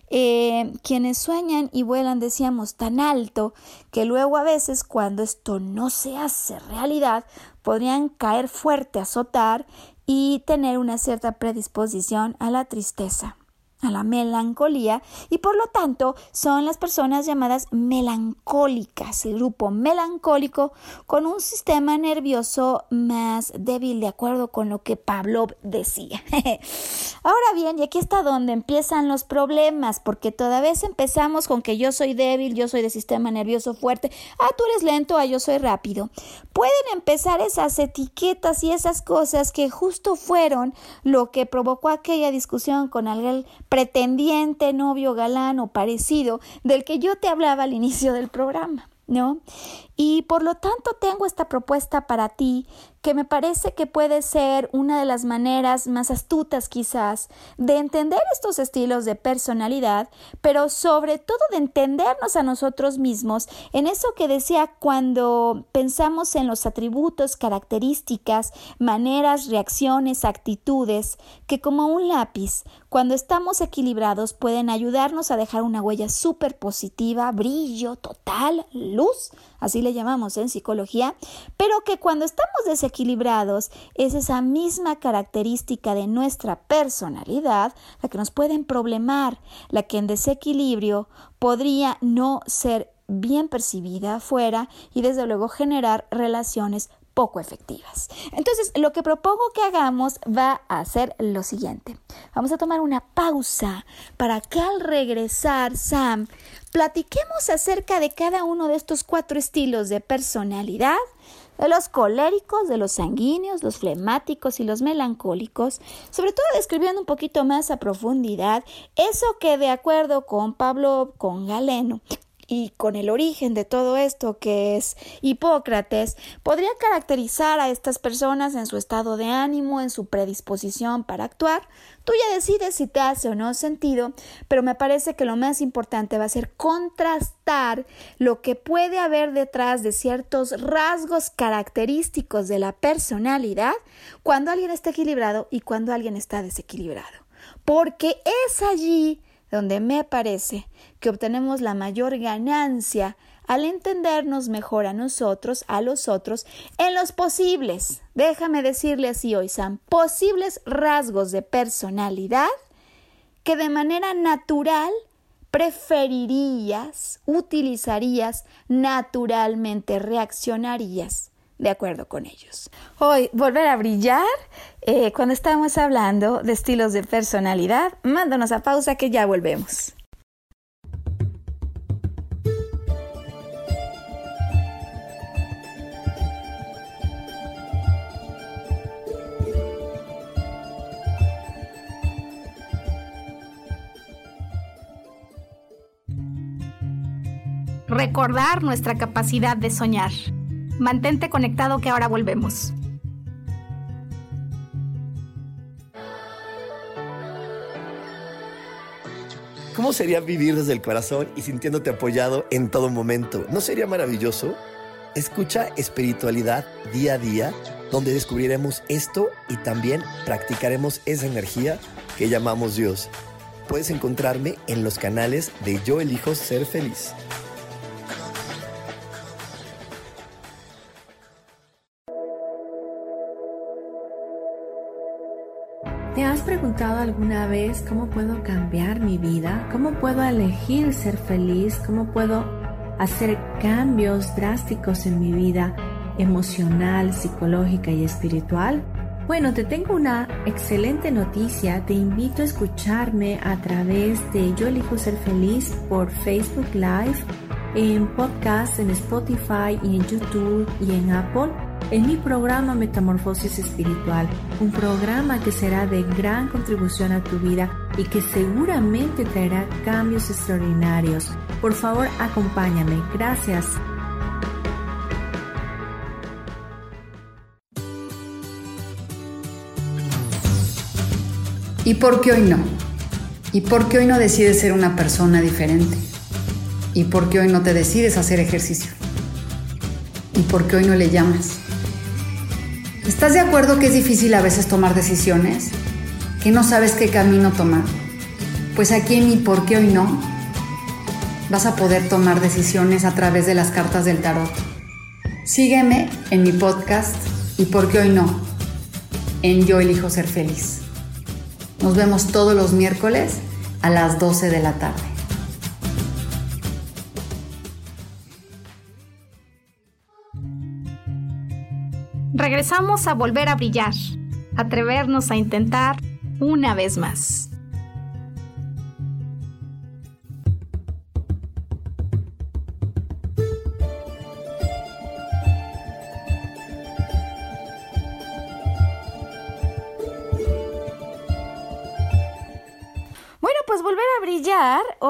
eh, quienes sueñan y vuelan, decíamos, tan alto que luego a veces cuando esto no se hace realidad, podrían caer fuerte, azotar y tener una cierta predisposición a la tristeza a la melancolía y por lo tanto son las personas llamadas melancólicas, el grupo melancólico con un sistema nervioso más débil de acuerdo con lo que Pavlov decía. (laughs) Ahora bien, y aquí está donde empiezan los problemas, porque toda vez empezamos con que yo soy débil, yo soy de sistema nervioso fuerte, ah, tú eres lento, ah, yo soy rápido. Pueden empezar esas etiquetas y esas cosas que justo fueron lo que provocó aquella discusión con alguien pretendiente, novio, galán o parecido del que yo te hablaba al inicio del programa. ¿no? Y por lo tanto tengo esta propuesta para ti que me parece que puede ser una de las maneras más astutas quizás de entender estos estilos de personalidad, pero sobre todo de entendernos a nosotros mismos en eso que decía cuando pensamos en los atributos, características, maneras, reacciones, actitudes, que como un lápiz, cuando estamos equilibrados pueden ayudarnos a dejar una huella súper positiva, brillo total, luz, así le llamamos en psicología, pero que cuando estamos desequilibrados es esa misma característica de nuestra personalidad la que nos puede problemar, la que en desequilibrio podría no ser bien percibida afuera y desde luego generar relaciones poco efectivas. Entonces, lo que propongo que hagamos va a ser lo siguiente. Vamos a tomar una pausa para que al regresar, Sam, platiquemos acerca de cada uno de estos cuatro estilos de personalidad, de los coléricos, de los sanguíneos, los flemáticos y los melancólicos, sobre todo describiendo un poquito más a profundidad eso que de acuerdo con Pablo, con Galeno, y con el origen de todo esto que es Hipócrates, podría caracterizar a estas personas en su estado de ánimo, en su predisposición para actuar. Tú ya decides si te hace o no sentido, pero me parece que lo más importante va a ser contrastar lo que puede haber detrás de ciertos rasgos característicos de la personalidad cuando alguien está equilibrado y cuando alguien está desequilibrado. Porque es allí donde me parece que obtenemos la mayor ganancia al entendernos mejor a nosotros, a los otros, en los posibles, déjame decirle así hoy, Sam, posibles rasgos de personalidad que de manera natural preferirías, utilizarías, naturalmente reaccionarías de acuerdo con ellos. Hoy, volver a brillar, eh, cuando estamos hablando de estilos de personalidad, mándanos a pausa que ya volvemos. Recordar nuestra capacidad de soñar. Mantente conectado que ahora volvemos. ¿Cómo sería vivir desde el corazón y sintiéndote apoyado en todo momento? ¿No sería maravilloso? Escucha espiritualidad día a día, donde descubriremos esto y también practicaremos esa energía que llamamos Dios. Puedes encontrarme en los canales de Yo elijo ser feliz. Alguna vez cómo puedo cambiar mi vida? ¿Cómo puedo elegir ser feliz? ¿Cómo puedo hacer cambios drásticos en mi vida emocional, psicológica y espiritual? Bueno, te tengo una excelente noticia. Te invito a escucharme a través de Yo elijo ser feliz por Facebook Live, en podcast, en Spotify y en YouTube y en Apple en mi programa Metamorfosis Espiritual, un programa que será de gran contribución a tu vida y que seguramente traerá cambios extraordinarios. Por favor, acompáñame. Gracias. ¿Y por qué hoy no? ¿Y por qué hoy no decides ser una persona diferente? ¿Y por qué hoy no te decides hacer ejercicio? ¿Y por qué hoy no le llamas? ¿Estás de acuerdo que es difícil a veces tomar decisiones? ¿Que no sabes qué camino tomar? Pues aquí en mi por qué hoy no vas a poder tomar decisiones a través de las cartas del tarot. Sígueme en mi podcast y por qué hoy no en Yo elijo ser feliz. Nos vemos todos los miércoles a las 12 de la tarde. Regresamos a volver a brillar, atrevernos a intentar una vez más.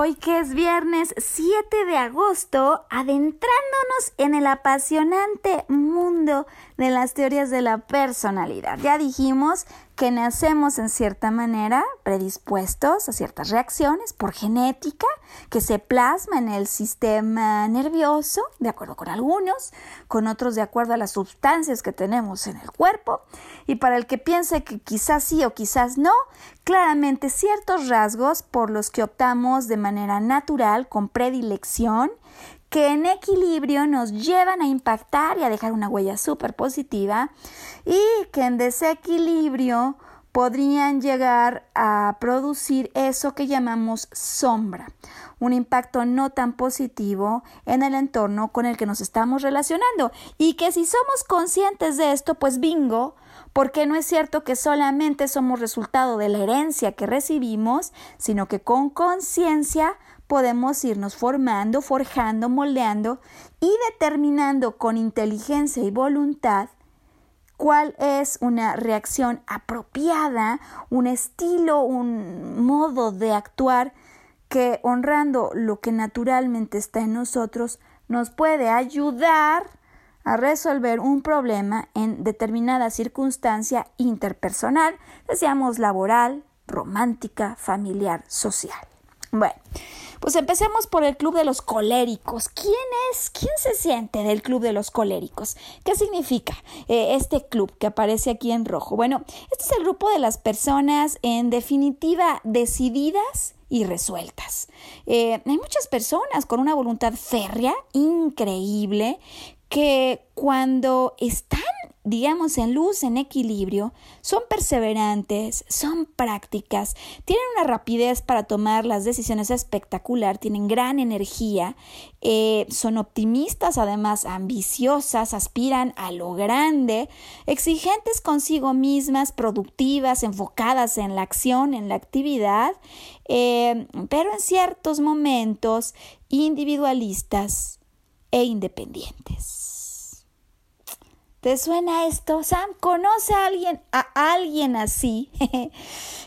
Hoy que es viernes 7 de agosto, adentrándonos en el apasionante mundo de las teorías de la personalidad. Ya dijimos que nacemos en cierta manera predispuestos a ciertas reacciones por genética que se plasma en el sistema nervioso, de acuerdo con algunos, con otros de acuerdo a las sustancias que tenemos en el cuerpo, y para el que piense que quizás sí o quizás no, claramente ciertos rasgos por los que optamos de manera natural, con predilección, que en equilibrio nos llevan a impactar y a dejar una huella súper positiva y que en desequilibrio podrían llegar a producir eso que llamamos sombra, un impacto no tan positivo en el entorno con el que nos estamos relacionando. Y que si somos conscientes de esto, pues bingo, porque no es cierto que solamente somos resultado de la herencia que recibimos, sino que con conciencia podemos irnos formando, forjando, moldeando y determinando con inteligencia y voluntad cuál es una reacción apropiada, un estilo, un modo de actuar que honrando lo que naturalmente está en nosotros nos puede ayudar a resolver un problema en determinada circunstancia interpersonal, decíamos laboral, romántica, familiar, social. Bueno, pues empecemos por el Club de los Coléricos. ¿Quién es? ¿Quién se siente del Club de los Coléricos? ¿Qué significa eh, este club que aparece aquí en rojo? Bueno, este es el grupo de las personas en definitiva decididas y resueltas. Eh, hay muchas personas con una voluntad férrea, increíble, que cuando están digamos, en luz, en equilibrio, son perseverantes, son prácticas, tienen una rapidez para tomar las decisiones espectacular, tienen gran energía, eh, son optimistas, además ambiciosas, aspiran a lo grande, exigentes consigo mismas, productivas, enfocadas en la acción, en la actividad, eh, pero en ciertos momentos individualistas e independientes. ¿Te suena esto? Sam, ¿conoce a alguien, a alguien así? (laughs)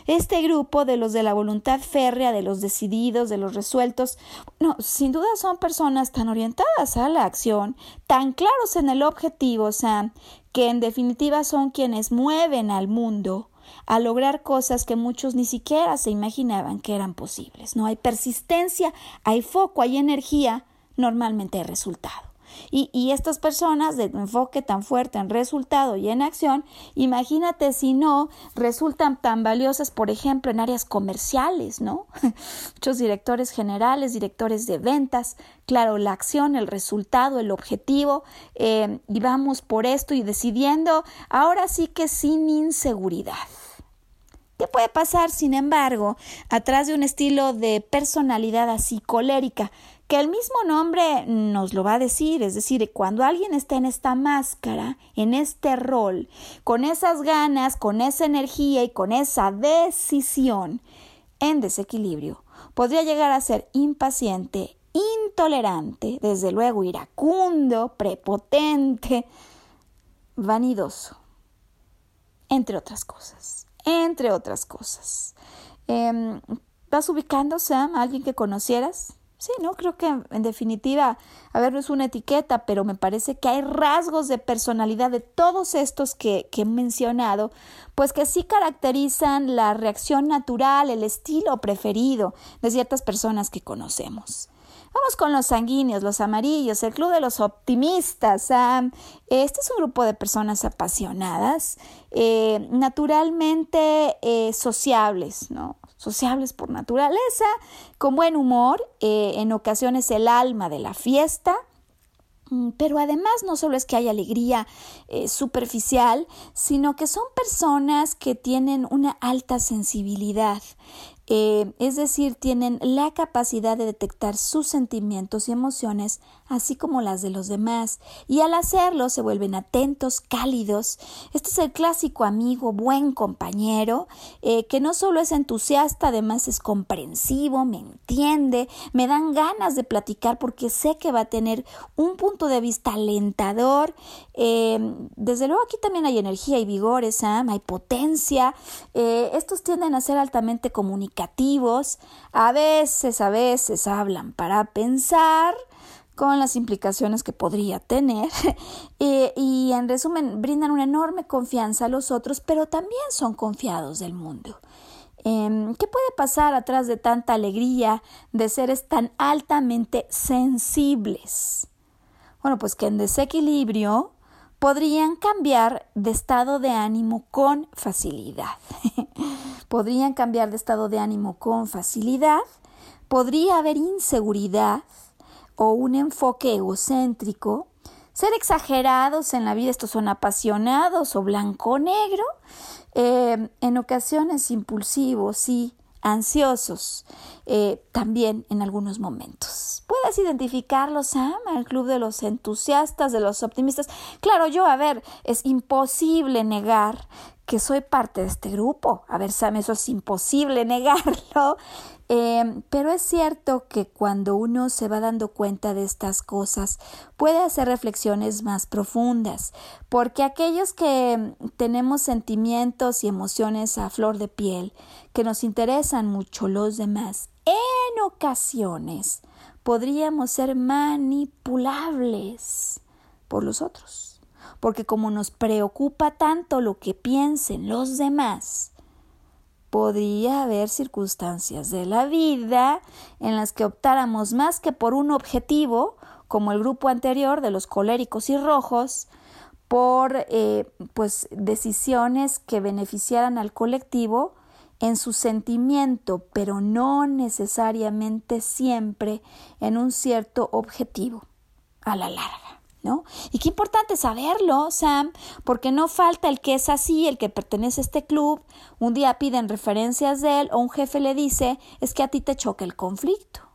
este grupo de los de la voluntad férrea, de los decididos, de los resueltos, no, sin duda son personas tan orientadas a la acción, tan claros en el objetivo, Sam, que en definitiva son quienes mueven al mundo a lograr cosas que muchos ni siquiera se imaginaban que eran posibles. No hay persistencia, hay foco, hay energía, normalmente hay resultado. Y, estas personas de enfoque tan fuerte en resultado y en acción, imagínate si no resultan tan valiosas, por ejemplo, en áreas comerciales, ¿no? (laughs) Muchos directores generales, directores de ventas, claro, la acción, el resultado, el objetivo, eh, y vamos por esto y decidiendo, ahora sí que sin inseguridad. ¿Qué puede pasar, sin embargo, atrás de un estilo de personalidad así colérica? Que el mismo nombre nos lo va a decir, es decir, cuando alguien está en esta máscara, en este rol, con esas ganas, con esa energía y con esa decisión en desequilibrio, podría llegar a ser impaciente, intolerante, desde luego iracundo, prepotente, vanidoso, entre otras cosas, entre otras cosas. Em, ¿Vas ubicando, Sam, a alguien que conocieras? Sí, no, creo que en definitiva, a ver, no es una etiqueta, pero me parece que hay rasgos de personalidad de todos estos que, que he mencionado, pues que sí caracterizan la reacción natural, el estilo preferido de ciertas personas que conocemos. Vamos con los sanguíneos, los amarillos, el club de los optimistas. este es un grupo de personas apasionadas, eh, naturalmente eh, sociables, ¿no? Sociables por naturaleza, con buen humor, eh, en ocasiones el alma de la fiesta, mm, pero además no solo es que hay alegría superficial, sino que son personas que tienen una alta sensibilidad. Eh, es decir, tienen la capacidad de detectar sus sentimientos y emociones, así como las de los demás, y al hacerlo se vuelven atentos, cálidos. Este es el clásico amigo, buen compañero, eh, que no solo es entusiasta, además es comprensivo, me entiende, me dan ganas de platicar porque sé que va a tener un punto de vista alentador. Eh, desde luego aquí también hay energía y vigor, hay potencia. estos tienden a ser altamente comunicativos a veces, a veces hablan para pensar con las implicaciones que podría tener (laughs) eh, y en resumen brindan una enorme confianza a los otros, pero también son confiados del mundo. Em, ¿Qué puede pasar atrás de tanta alegría de seres tan altamente sensibles? Bueno, pues que en desequilibrio podrían cambiar de estado de ánimo con facilidad. (laughs) podrían cambiar de estado de ánimo con facilidad. Podría haber inseguridad o un enfoque egocéntrico. Ser exagerados en la vida, estos son apasionados o blanco-negro. Eh, en ocasiones impulsivos y ansiosos eh, también en algunos momentos. ¿Puedes identificarlos, Sam, al club de los entusiastas, de los optimistas? Claro, yo, a ver, es imposible negar que soy parte de este grupo. A ver, Sam, eso es imposible (laughs) negarlo. Eh, pero es cierto que cuando uno se va dando cuenta de estas cosas, puede hacer reflexiones más profundas, porque aquellos que tenemos sentimientos y emociones a flor de piel, que nos interesan mucho los demás, en ocasiones podríamos ser manipulables por los otros, porque como nos preocupa tanto lo que piensen los demás, podría haber circunstancias de la vida en las que optáramos más que por un objetivo, como el grupo anterior de los coléricos y rojos, por eh, pues decisiones que beneficiaran al colectivo en su sentimiento, pero no necesariamente siempre en un cierto objetivo a la larga. ¿No? Y qué importante saberlo, Sam, porque no falta el que es así, el que pertenece a este club, un día piden referencias de él o un jefe le dice, es que a ti te choca el conflicto.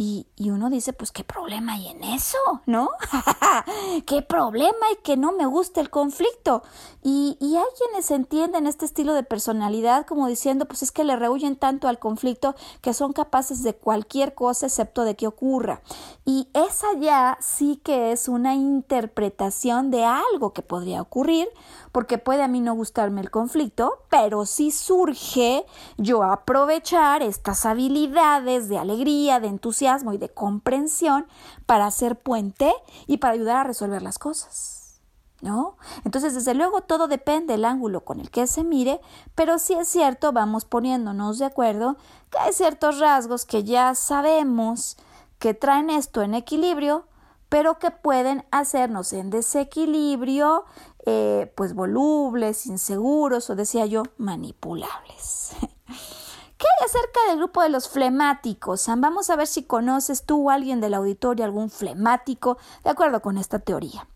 Y, y, uno dice, pues qué problema hay en eso, ¿no? (laughs) ¿Qué problema hay que no me guste el conflicto? Y, y hay quienes entienden este estilo de personalidad como diciendo, pues es que le rehuyen tanto al conflicto que son capaces de cualquier cosa excepto de que ocurra. Y esa ya sí que es una interpretación de algo que podría ocurrir, porque puede a mí no gustarme el conflicto, pero sí surge yo aprovechar estas habilidades de alegría, de entusiasmo, y de comprensión para hacer puente y para ayudar a resolver las cosas. ¿No? Entonces, desde luego, todo depende del ángulo con el que se mire, pero sí es cierto, vamos poniéndonos de acuerdo, que hay ciertos rasgos que ya sabemos que traen esto en equilibrio, pero que pueden hacernos en desequilibrio, eh, pues volubles, inseguros o decía yo, manipulables. (laughs) ¿Qué hay acerca del grupo de los flemáticos? Vamos a ver si conoces tú o alguien del auditorio algún flemático de acuerdo con esta teoría.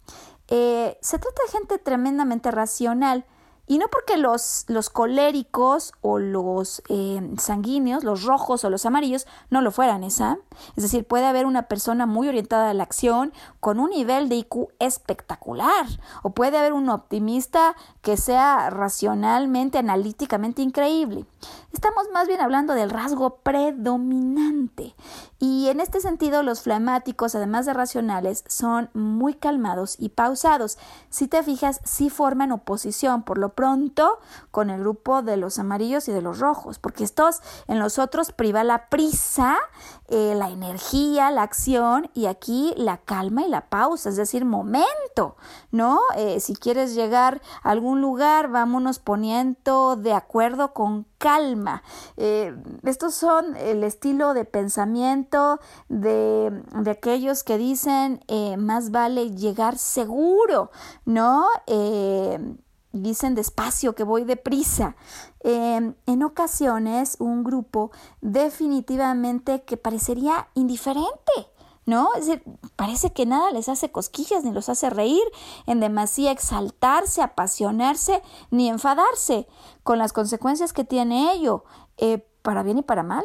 Eh, se trata de gente tremendamente racional y no porque los, los coléricos o los eh, sanguíneos, los rojos o los amarillos, no lo fueran, esa. Es decir, puede haber una persona muy orientada a la acción con un nivel de IQ espectacular. O puede haber un optimista que sea racionalmente, analíticamente increíble. Estamos más bien hablando del rasgo predominante. Y en este sentido, los flemáticos, además de racionales, son muy calmados y pausados. Si te fijas, sí forman oposición, por lo pronto, con el grupo de los amarillos y de los rojos, porque estos en los otros priva la prisa, eh, la energía, la acción, y aquí la calma y la pausa, es decir, momento, ¿no? Eh, si quieres llegar a algún lugar, vámonos poniendo de acuerdo con calma. Eh, estos son el estilo de pensamiento de, aquellos que dicen más vale llegar seguro, ¿no? Dicen despacio, que voy deprisa. en ocasiones, un grupo definitivamente que parecería indiferente ¿no? Es decir, parece que nada les hace cosquillas ni los hace reír, en demasía exaltarse, apasionarse, ni enfadarse, con las consecuencias que tiene ello, eh, para bien y para mal,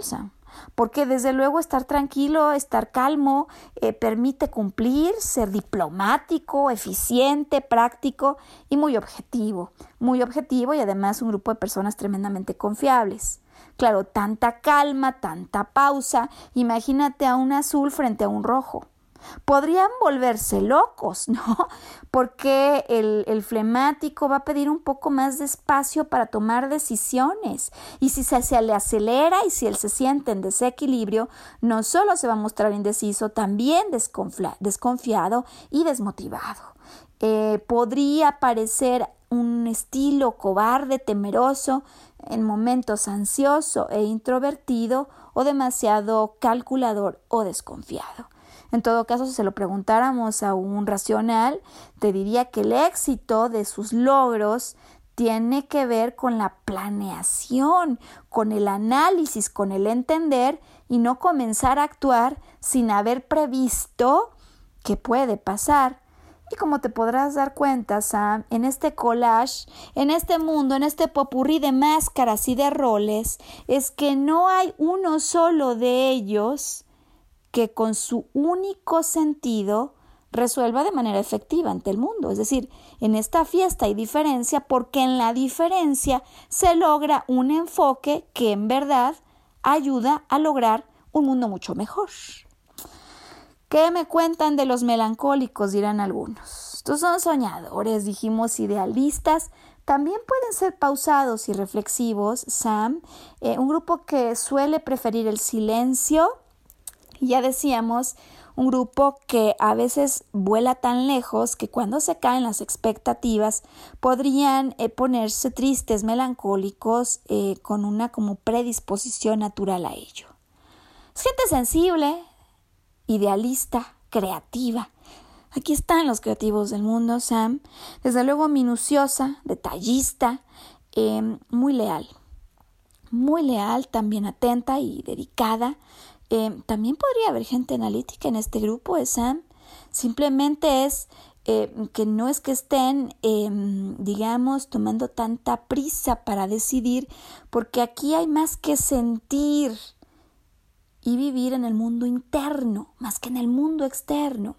Porque desde luego estar tranquilo, estar calmo, eh, permite cumplir, ser diplomático, eficiente, práctico y muy objetivo. Muy objetivo y además un grupo de personas tremendamente confiables. Claro, tanta calma, tanta pausa. Imagínate a un azul frente a un rojo. Podrían volverse locos, ¿no? (laughs) Porque el, el, flemático va a pedir un poco más de espacio para tomar decisiones. Y si se, le acelera y si él se siente en desequilibrio, no solo se va a mostrar indeciso, también desconfiado y desmotivado. Eh, podría parecer un estilo cobarde, temeroso, en momentos ansioso e introvertido o demasiado calculador o desconfiado. En todo caso, si se lo preguntáramos a un racional, te diría que el éxito de sus logros tiene que ver con la planeación, con el análisis, con el entender y no comenzar a actuar sin haber previsto qué puede pasar. Y como te podrás dar cuenta, Sam, en este collage, en este mundo, en este popurrí de máscaras y de roles, es que no hay uno solo de ellos que con su único sentido resuelva de manera efectiva ante el mundo. Es decir, en esta fiesta hay diferencia porque en la diferencia se logra un enfoque que en verdad ayuda a lograr un mundo mucho mejor. ¿Qué me cuentan de los melancólicos? dirán algunos. Estos son soñadores, dijimos, idealistas. También pueden ser pausados y reflexivos, Sam. Eh, un grupo que suele preferir el silencio. Ya decíamos, un grupo que a veces vuela tan lejos que cuando se caen las expectativas podrían eh, ponerse tristes, melancólicos, eh, con una como predisposición natural a ello. Es gente sensible, idealista, creativa. Aquí están los creativos del mundo, Sam. Desde luego minuciosa, detallista, em, muy leal. Muy leal, también atenta y dedicada. Em, también podría haber gente analítica en este grupo, ¿eh, Sam? Simplemente es eh, que no es que estén, em, digamos, tomando tanta prisa para decidir, porque aquí hay más que sentir y vivir en el mundo interno, más que en el mundo externo.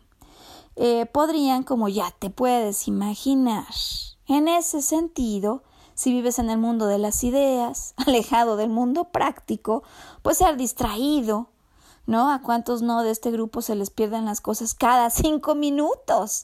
Eh, podrían, como ya te puedes imaginar, en ese sentido, si vives en el mundo de las ideas, (laughs) alejado del mundo práctico, pues ser distraído, ¿no? ¿A cuántos no de este grupo se les pierden las cosas cada cinco minutos?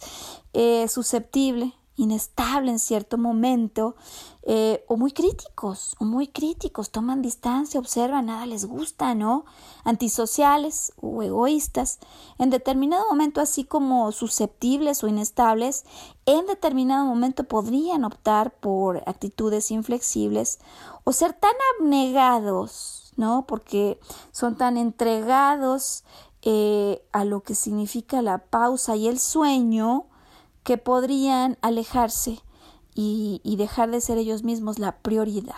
Eh, susceptible, inestable en cierto momento, eh, o muy críticos, o muy críticos, toman distancia, observan, nada les gusta, ¿no? Antisociales o egoístas, en determinado momento, así como susceptibles o inestables, en determinado momento podrían optar por actitudes inflexibles o ser tan abnegados ¿no? Porque son tan entregados eh, a lo que significa la pausa y el sueño que podrían alejarse y, dejar de ser ellos mismos la prioridad.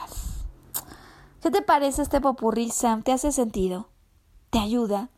¿Qué te parece este popurrí, Sam? ¿Te hace sentido? ¿Te ayuda?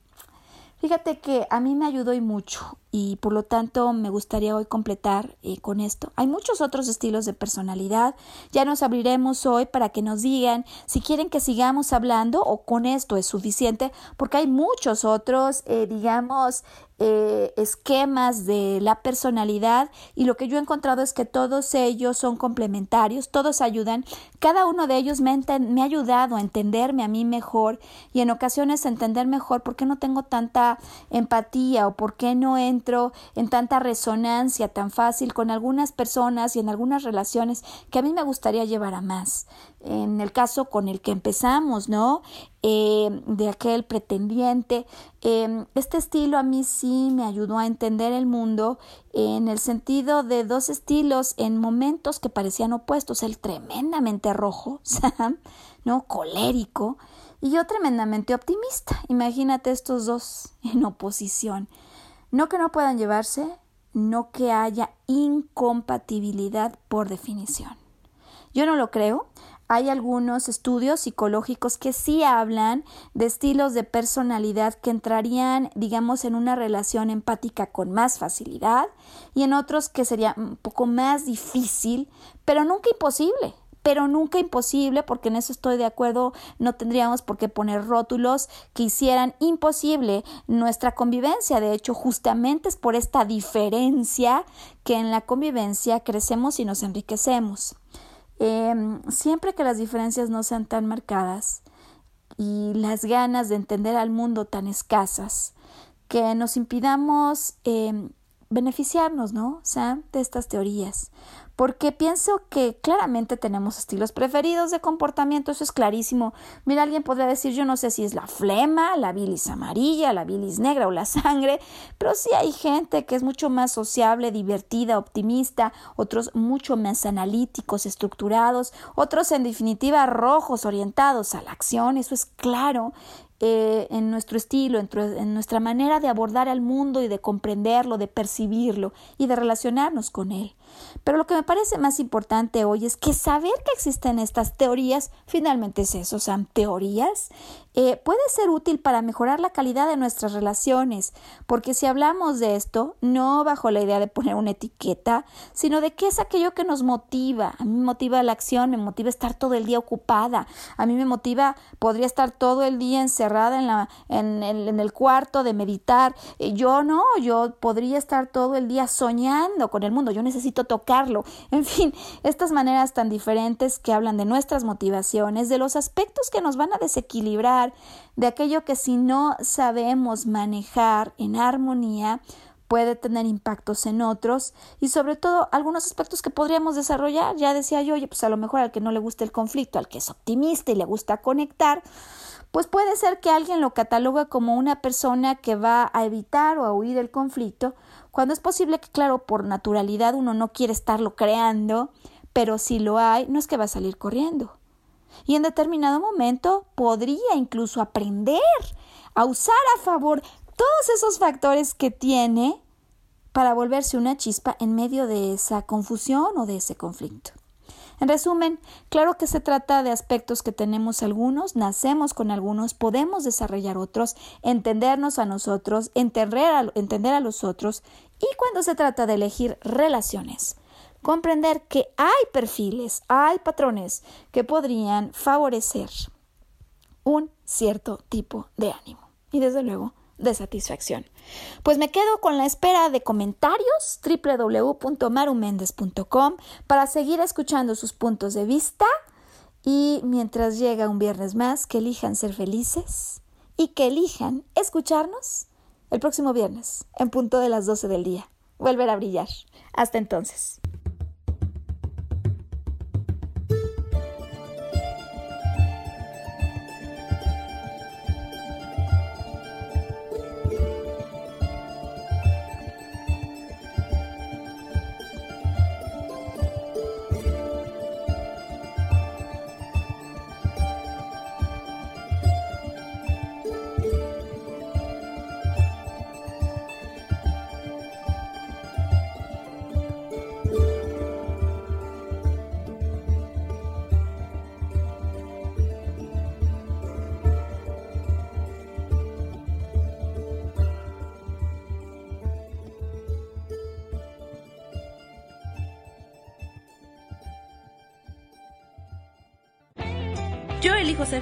Fíjate que a mí me ayudó y mucho y por lo tanto me gustaría hoy completar eh, con esto. Hay muchos otros estilos de personalidad. Ya nos abriremos hoy para que nos digan si quieren que sigamos hablando o con esto es suficiente porque hay muchos otros, eh, digamos, eh, esquemas de la personalidad y lo que yo he encontrado es que todos ellos son complementarios, todos ayudan, cada uno de ellos me, ha ayudado a entenderme a mí mejor y en ocasiones a entender mejor por qué no tengo tanta empatía o por qué no entro en tanta resonancia tan fácil con algunas personas y en algunas relaciones que a mí me gustaría llevar a más en el caso con el que empezamos, ¿no? Eh, de aquel pretendiente. Eh, este estilo a mí sí me ayudó a entender el mundo en el sentido de dos estilos en momentos que parecían opuestos, el tremendamente rojo, (laughs) ¿no? Colérico, y yo tremendamente optimista. Imagínate estos dos en oposición. No que no puedan llevarse, no que haya incompatibilidad por definición. Yo no lo creo, hay algunos estudios psicológicos que sí hablan de estilos de personalidad que entrarían, digamos, en una relación empática con más facilidad y en otros que sería un poco más difícil, pero nunca imposible pero nunca imposible, porque en eso estoy de acuerdo, no tendríamos por qué poner rótulos que hicieran imposible nuestra convivencia. De hecho, justamente es por esta diferencia que en la convivencia crecemos y nos enriquecemos. Em, siempre que las diferencias no sean tan marcadas y las ganas de entender al mundo tan escasas, que nos impidamos em, beneficiarnos, ¿no? Sam, de estas teorías porque pienso que claramente tenemos estilos preferidos de comportamiento, eso es clarísimo. Mira, alguien podría decir, yo no sé si es la flema, la bilis amarilla, la bilis negra o la sangre, pero sí hay gente que es mucho más sociable, divertida, optimista, otros mucho más analíticos, estructurados, otros en definitiva rojos, orientados a la acción, eso es claro. Eh, en nuestro estilo, en, nuestra manera de abordar al mundo y de comprenderlo, de percibirlo y de relacionarnos con él. Pero lo que me parece más importante hoy es que saber que existen estas teorías, finalmente es eso, son teorías, eh, puede ser útil para mejorar la calidad de nuestras relaciones, porque si hablamos de esto, no bajo la idea de poner una etiqueta, sino de qué es aquello que nos motiva. A mí me motiva la acción, me motiva estar todo el día ocupada, a mí me motiva, podría estar todo el día encerrada en, la, en, el, en el cuarto de meditar. Eh, yo no, yo podría estar todo el día soñando con el mundo, yo necesito tocarlo. En fin, estas maneras tan diferentes que hablan de nuestras motivaciones, de los aspectos que nos van a desequilibrar, de aquello que si no sabemos manejar en armonía, puede tener impactos en otros y sobre todo algunos aspectos que podríamos desarrollar. Ya decía yo, oye, pues a lo mejor al que no le gusta el conflicto, al que es optimista y le gusta conectar, pues puede ser que alguien lo catalogue como una persona que va a evitar o a huir el conflicto, cuando es posible que, claro, por naturalidad uno no quiere estarlo creando, pero si lo hay, no es que va a salir corriendo y en determinado momento podría incluso aprender a usar a favor todos esos factores que tiene para volverse una chispa en medio de esa confusión o de ese conflicto. En resumen, claro que se trata de aspectos que tenemos algunos, nacemos con algunos, podemos desarrollar otros, entendernos a nosotros, entender a, entender a los otros y cuando se trata de elegir relaciones, comprender que hay perfiles, hay patrones que podrían favorecer un cierto tipo de ánimo. Y desde luego de satisfacción. Pues me quedo con la espera de comentarios www.marumendes.com para seguir escuchando sus puntos de vista y mientras llega un viernes más que elijan ser felices y que elijan escucharnos el próximo viernes en punto de las 12 del día. Volver a brillar. Hasta entonces.